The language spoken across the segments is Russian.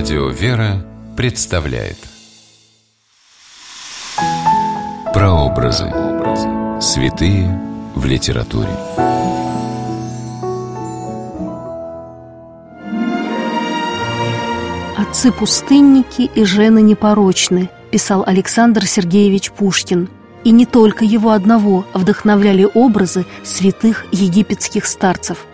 Радио «Вера» представляет Прообразы. Святые в литературе. «Отцы-пустынники и жены непорочны», писал Александр Сергеевич Пушкин. И не только его одного вдохновляли образы святых египетских старцев.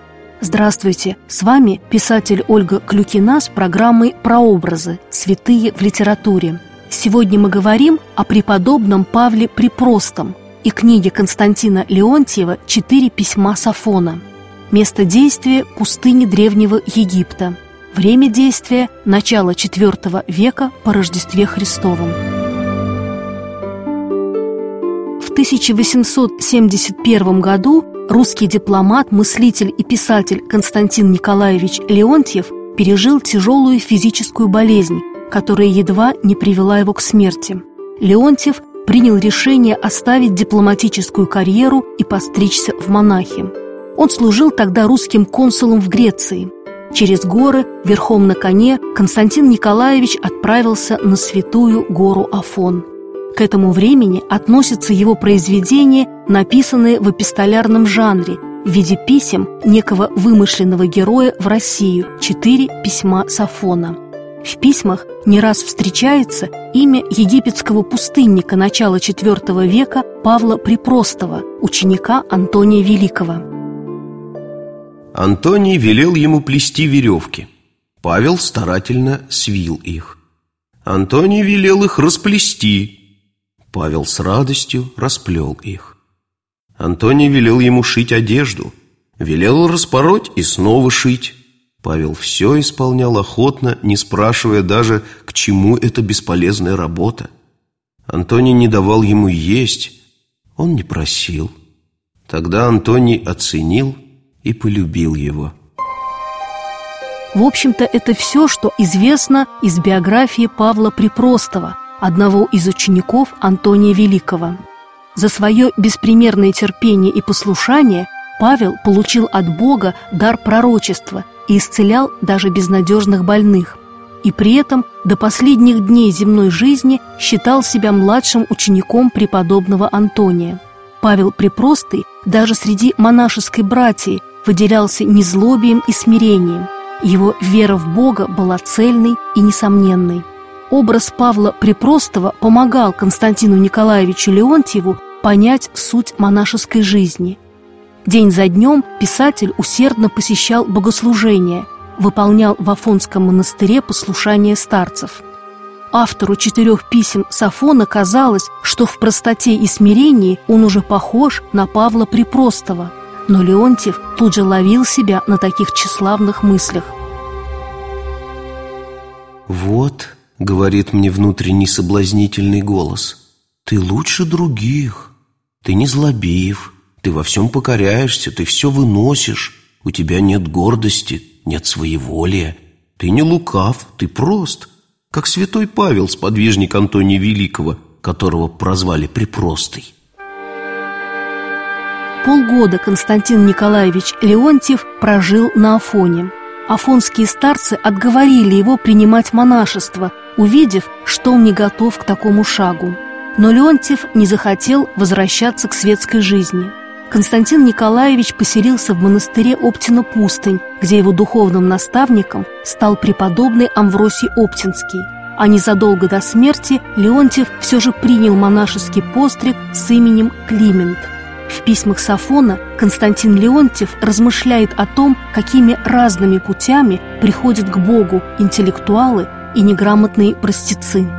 Здравствуйте, с вами писатель Ольга Клюкина с программой «Прообразы. Святые в литературе». Сегодня мы говорим о преподобном Павле Припростом и книге Константина Леонтьева «Четыре письма Сафона». Место действия – пустыни Древнего Египта. Время действия – начало IV века по Рождестве Христовом. 1871 году русский дипломат, мыслитель и писатель Константин Николаевич Леонтьев пережил тяжелую физическую болезнь, которая едва не привела его к смерти. Леонтьев принял решение оставить дипломатическую карьеру и постричься в монахи. Он служил тогда русским консулом в Греции. Через горы, верхом на коне, Константин Николаевич отправился на святую гору Афон. К этому времени относятся его произведения, написанные в эпистолярном жанре, в виде писем некого вымышленного героя в Россию, четыре письма Сафона – в письмах не раз встречается имя египетского пустынника начала IV века Павла Припростого, ученика Антония Великого. Антоний велел ему плести веревки. Павел старательно свил их. Антоний велел их расплести. Павел с радостью расплел их. Антоний велел ему шить одежду. Велел распороть и снова шить. Павел все исполнял охотно, не спрашивая даже, к чему эта бесполезная работа. Антоний не давал ему есть, он не просил. Тогда Антоний оценил и полюбил его. В общем-то, это все, что известно из биографии Павла Припростова, одного из учеников Антония Великого. За свое беспримерное терпение и послушание Павел получил от Бога дар пророчества – и исцелял даже безнадежных больных. И при этом до последних дней земной жизни считал себя младшим учеником преподобного Антония. Павел Препростый даже среди монашеской братьи выделялся незлобием и смирением. Его вера в Бога была цельной и несомненной. Образ Павла Препростого помогал Константину Николаевичу Леонтьеву понять суть монашеской жизни – День за днем писатель усердно посещал богослужения, выполнял в Афонском монастыре послушание старцев. Автору четырех писем Сафона казалось, что в простоте и смирении он уже похож на Павла Припростого, но Леонтьев тут же ловил себя на таких тщеславных мыслях. «Вот», — говорит мне внутренний соблазнительный голос, — «ты лучше других, ты не злобив, ты во всем покоряешься, ты все выносишь. У тебя нет гордости, нет своеволия. Ты не лукав, ты прост. Как святой Павел, сподвижник Антония Великого, которого прозвали Припростый. Полгода Константин Николаевич Леонтьев прожил на Афоне. Афонские старцы отговорили его принимать монашество, увидев, что он не готов к такому шагу. Но Леонтьев не захотел возвращаться к светской жизни – Константин Николаевич поселился в монастыре Оптина-Пустынь, где его духовным наставником стал преподобный Амвросий Оптинский. А незадолго до смерти Леонтьев все же принял монашеский постриг с именем Климент. В письмах Сафона Константин Леонтьев размышляет о том, какими разными путями приходят к Богу интеллектуалы и неграмотные простецы.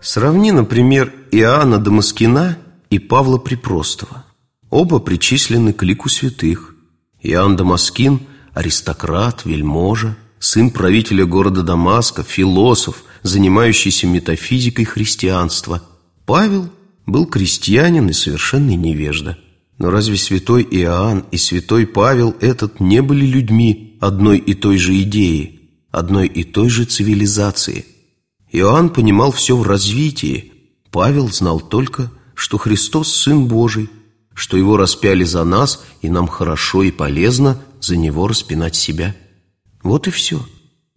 Сравни, например, Иоанна Дамаскина и Павла Препростого. Оба причислены к лику святых. Иоанн Дамаскин – аристократ, вельможа, сын правителя города Дамаска, философ, занимающийся метафизикой христианства. Павел был крестьянин и совершенный невежда. Но разве святой Иоанн и святой Павел этот не были людьми одной и той же идеи, одной и той же цивилизации? Иоанн понимал все в развитии, Павел знал только, что Христос – Сын Божий, что его распяли за нас, и нам хорошо и полезно за него распинать себя. Вот и все.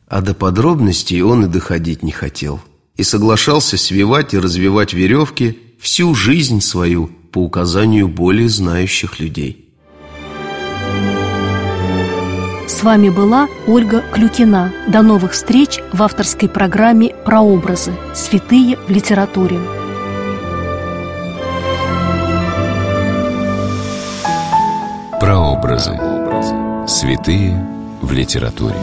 А до подробностей он и доходить не хотел И соглашался свивать и развивать веревки всю жизнь свою по указанию более знающих людей С вами была Ольга Клюкина. До новых встреч в авторской программе «Прообразы. Святые в литературе». Прообразы. Святые в литературе.